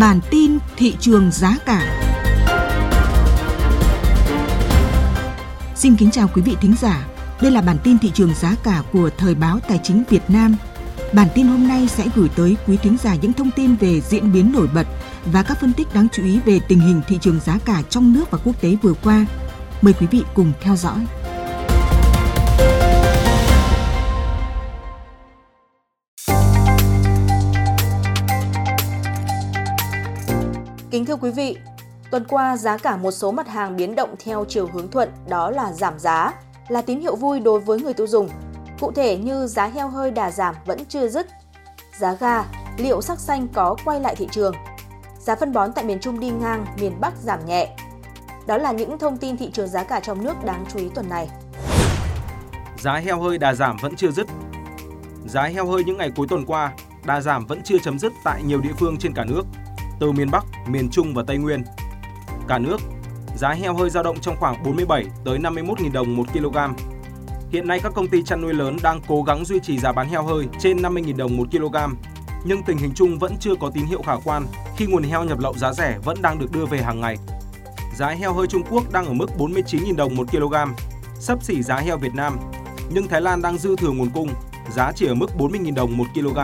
Bản tin thị trường giá cả. Xin kính chào quý vị thính giả. Đây là bản tin thị trường giá cả của Thời báo Tài chính Việt Nam. Bản tin hôm nay sẽ gửi tới quý thính giả những thông tin về diễn biến nổi bật và các phân tích đáng chú ý về tình hình thị trường giá cả trong nước và quốc tế vừa qua. Mời quý vị cùng theo dõi. Kính thưa quý vị, tuần qua giá cả một số mặt hàng biến động theo chiều hướng thuận đó là giảm giá, là tín hiệu vui đối với người tiêu dùng. Cụ thể như giá heo hơi đà giảm vẫn chưa dứt. Giá ga, liệu sắc xanh có quay lại thị trường? Giá phân bón tại miền Trung đi ngang, miền Bắc giảm nhẹ. Đó là những thông tin thị trường giá cả trong nước đáng chú ý tuần này. Giá heo hơi đà giảm vẫn chưa dứt. Giá heo hơi những ngày cuối tuần qua, đà giảm vẫn chưa chấm dứt tại nhiều địa phương trên cả nước – từ miền Bắc, miền Trung và Tây Nguyên. Cả nước, giá heo hơi dao động trong khoảng 47 tới 51.000 đồng một kg. Hiện nay các công ty chăn nuôi lớn đang cố gắng duy trì giá bán heo hơi trên 50.000 đồng một kg, nhưng tình hình chung vẫn chưa có tín hiệu khả quan khi nguồn heo nhập lậu giá rẻ vẫn đang được đưa về hàng ngày. Giá heo hơi Trung Quốc đang ở mức 49.000 đồng một kg, sấp xỉ giá heo Việt Nam, nhưng Thái Lan đang dư thừa nguồn cung, giá chỉ ở mức 40.000 đồng một kg.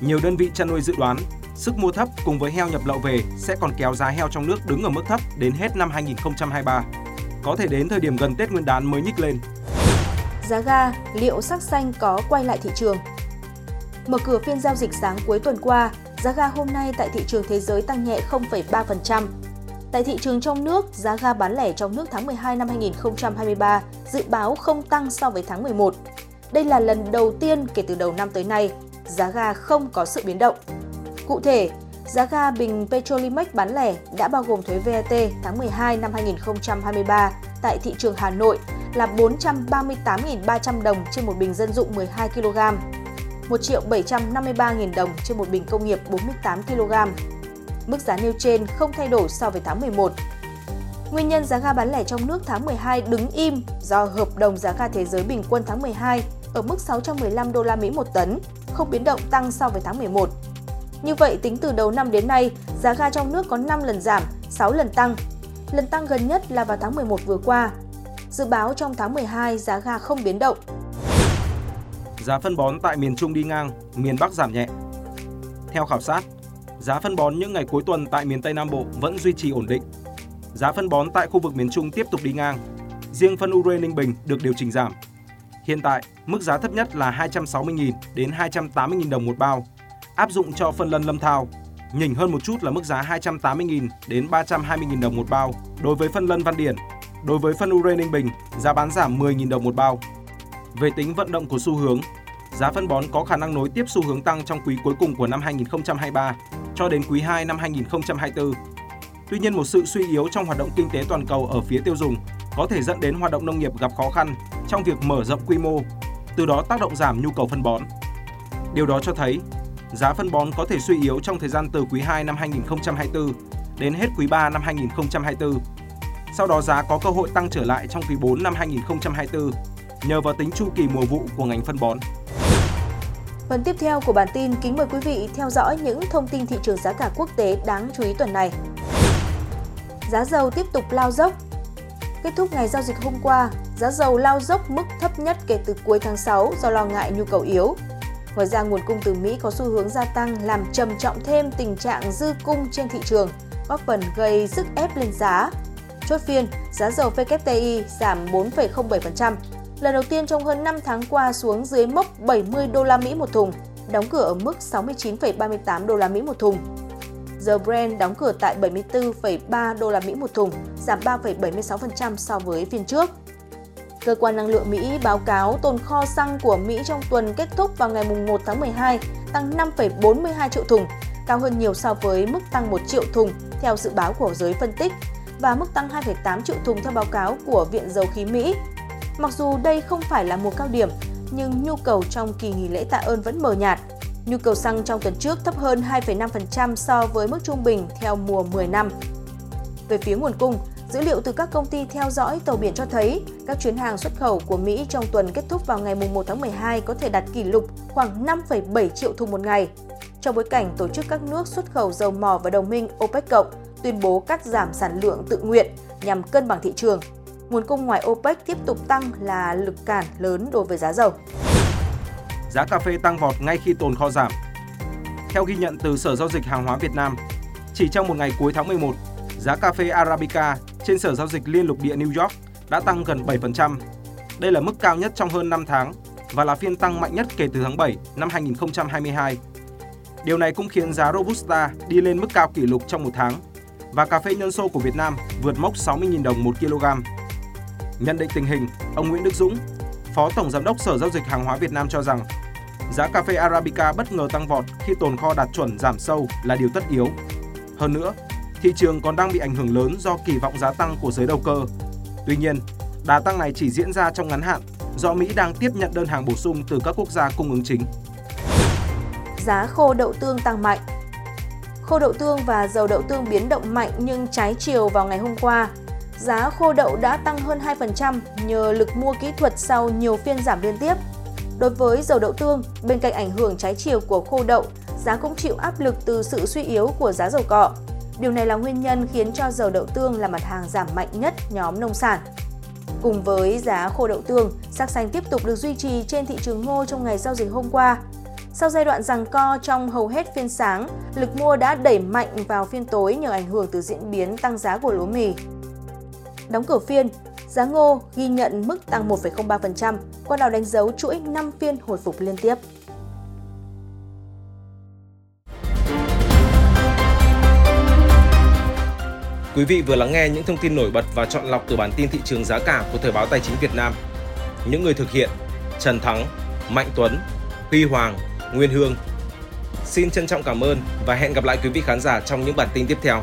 Nhiều đơn vị chăn nuôi dự đoán Sức mua thấp cùng với heo nhập lậu về sẽ còn kéo giá heo trong nước đứng ở mức thấp đến hết năm 2023. Có thể đến thời điểm gần Tết Nguyên đán mới nhích lên. Giá ga, liệu sắc xanh có quay lại thị trường? Mở cửa phiên giao dịch sáng cuối tuần qua, giá ga hôm nay tại thị trường thế giới tăng nhẹ 0,3%. Tại thị trường trong nước, giá ga bán lẻ trong nước tháng 12 năm 2023 dự báo không tăng so với tháng 11. Đây là lần đầu tiên kể từ đầu năm tới nay, giá ga không có sự biến động. Cụ thể, giá ga bình Petrolimex bán lẻ đã bao gồm thuế VAT tháng 12 năm 2023 tại thị trường Hà Nội là 438.300 đồng trên một bình dân dụng 12 kg, 1.753.000 đồng trên một bình công nghiệp 48 kg. Mức giá nêu trên không thay đổi so với tháng 11. Nguyên nhân giá ga bán lẻ trong nước tháng 12 đứng im do hợp đồng giá ga thế giới bình quân tháng 12 ở mức 615 đô la Mỹ một tấn, không biến động tăng so với tháng 11. Như vậy, tính từ đầu năm đến nay, giá ga trong nước có 5 lần giảm, 6 lần tăng. Lần tăng gần nhất là vào tháng 11 vừa qua. Dự báo trong tháng 12 giá ga không biến động. Giá phân bón tại miền Trung đi ngang, miền Bắc giảm nhẹ. Theo khảo sát, giá phân bón những ngày cuối tuần tại miền Tây Nam Bộ vẫn duy trì ổn định. Giá phân bón tại khu vực miền Trung tiếp tục đi ngang. Riêng phân ure Ninh Bình được điều chỉnh giảm. Hiện tại, mức giá thấp nhất là 260.000 đến 280.000 đồng một bao, áp dụng cho phân lân lâm thao. Nhỉnh hơn một chút là mức giá 280.000 đến 320.000 đồng một bao đối với phân lân Văn Điển. Đối với phân ure Ninh Bình, giá bán giảm 10.000 đồng một bao. Về tính vận động của xu hướng, giá phân bón có khả năng nối tiếp xu hướng tăng trong quý cuối cùng của năm 2023 cho đến quý 2 năm 2024. Tuy nhiên một sự suy yếu trong hoạt động kinh tế toàn cầu ở phía tiêu dùng có thể dẫn đến hoạt động nông nghiệp gặp khó khăn trong việc mở rộng quy mô, từ đó tác động giảm nhu cầu phân bón. Điều đó cho thấy giá phân bón có thể suy yếu trong thời gian từ quý 2 năm 2024 đến hết quý 3 năm 2024. Sau đó giá có cơ hội tăng trở lại trong quý 4 năm 2024 nhờ vào tính chu kỳ mùa vụ của ngành phân bón. Phần tiếp theo của bản tin kính mời quý vị theo dõi những thông tin thị trường giá cả quốc tế đáng chú ý tuần này. Giá dầu tiếp tục lao dốc. Kết thúc ngày giao dịch hôm qua, giá dầu lao dốc mức thấp nhất kể từ cuối tháng 6 do lo ngại nhu cầu yếu. Ngoài ra, nguồn cung từ Mỹ có xu hướng gia tăng làm trầm trọng thêm tình trạng dư cung trên thị trường, góp phần gây sức ép lên giá. Chốt phiên, giá dầu WTI giảm 4,07%, lần đầu tiên trong hơn 5 tháng qua xuống dưới mốc 70 đô la Mỹ một thùng, đóng cửa ở mức 69,38 đô la Mỹ một thùng. Dầu Brent đóng cửa tại 74,3 đô la Mỹ một thùng, giảm 3,76% so với phiên trước. Cơ quan năng lượng Mỹ báo cáo tồn kho xăng của Mỹ trong tuần kết thúc vào ngày 1 tháng 12 tăng 5,42 triệu thùng, cao hơn nhiều so với mức tăng 1 triệu thùng theo dự báo của giới phân tích và mức tăng 2,8 triệu thùng theo báo cáo của Viện Dầu khí Mỹ. Mặc dù đây không phải là mùa cao điểm, nhưng nhu cầu trong kỳ nghỉ lễ tạ ơn vẫn mờ nhạt. Nhu cầu xăng trong tuần trước thấp hơn 2,5% so với mức trung bình theo mùa 10 năm. Về phía nguồn cung, Dữ liệu từ các công ty theo dõi tàu biển cho thấy các chuyến hàng xuất khẩu của Mỹ trong tuần kết thúc vào ngày 1 tháng 12 có thể đạt kỷ lục khoảng 5,7 triệu thùng một ngày. trong bối cảnh tổ chức các nước xuất khẩu dầu mỏ và đồng minh OPEC cộng tuyên bố cắt giảm sản lượng tự nguyện nhằm cân bằng thị trường. Nguồn cung ngoài OPEC tiếp tục tăng là lực cản lớn đối với giá dầu. Giá cà phê tăng vọt ngay khi tồn kho giảm. Theo ghi nhận từ Sở Giao dịch Hàng hóa Việt Nam, chỉ trong một ngày cuối tháng 11, giá cà phê Arabica trên Sở Giao dịch Liên lục địa New York đã tăng gần 7%. Đây là mức cao nhất trong hơn 5 tháng và là phiên tăng mạnh nhất kể từ tháng 7 năm 2022. Điều này cũng khiến giá Robusta đi lên mức cao kỷ lục trong một tháng và cà phê nhân sô của Việt Nam vượt mốc 60.000 đồng 1 kg. Nhận định tình hình, ông Nguyễn Đức Dũng, Phó Tổng Giám đốc Sở Giao dịch Hàng hóa Việt Nam cho rằng giá cà phê Arabica bất ngờ tăng vọt khi tồn kho đạt chuẩn giảm sâu là điều tất yếu. Hơn nữa, thị trường còn đang bị ảnh hưởng lớn do kỳ vọng giá tăng của giới đầu cơ. Tuy nhiên, đà tăng này chỉ diễn ra trong ngắn hạn do Mỹ đang tiếp nhận đơn hàng bổ sung từ các quốc gia cung ứng chính. Giá khô đậu tương tăng mạnh Khô đậu tương và dầu đậu tương biến động mạnh nhưng trái chiều vào ngày hôm qua. Giá khô đậu đã tăng hơn 2% nhờ lực mua kỹ thuật sau nhiều phiên giảm liên tiếp. Đối với dầu đậu tương, bên cạnh ảnh hưởng trái chiều của khô đậu, giá cũng chịu áp lực từ sự suy yếu của giá dầu cọ. Điều này là nguyên nhân khiến cho dầu đậu tương là mặt hàng giảm mạnh nhất nhóm nông sản. Cùng với giá khô đậu tương, sắc xanh tiếp tục được duy trì trên thị trường ngô trong ngày giao dịch hôm qua. Sau giai đoạn giằng co trong hầu hết phiên sáng, lực mua đã đẩy mạnh vào phiên tối nhờ ảnh hưởng từ diễn biến tăng giá của lúa mì. Đóng cửa phiên, giá ngô ghi nhận mức tăng 1,03%, qua đó đánh dấu chuỗi 5 phiên hồi phục liên tiếp. Quý vị vừa lắng nghe những thông tin nổi bật và chọn lọc từ bản tin thị trường giá cả của Thời báo Tài chính Việt Nam. Những người thực hiện Trần Thắng, Mạnh Tuấn, Huy Hoàng, Nguyên Hương. Xin trân trọng cảm ơn và hẹn gặp lại quý vị khán giả trong những bản tin tiếp theo.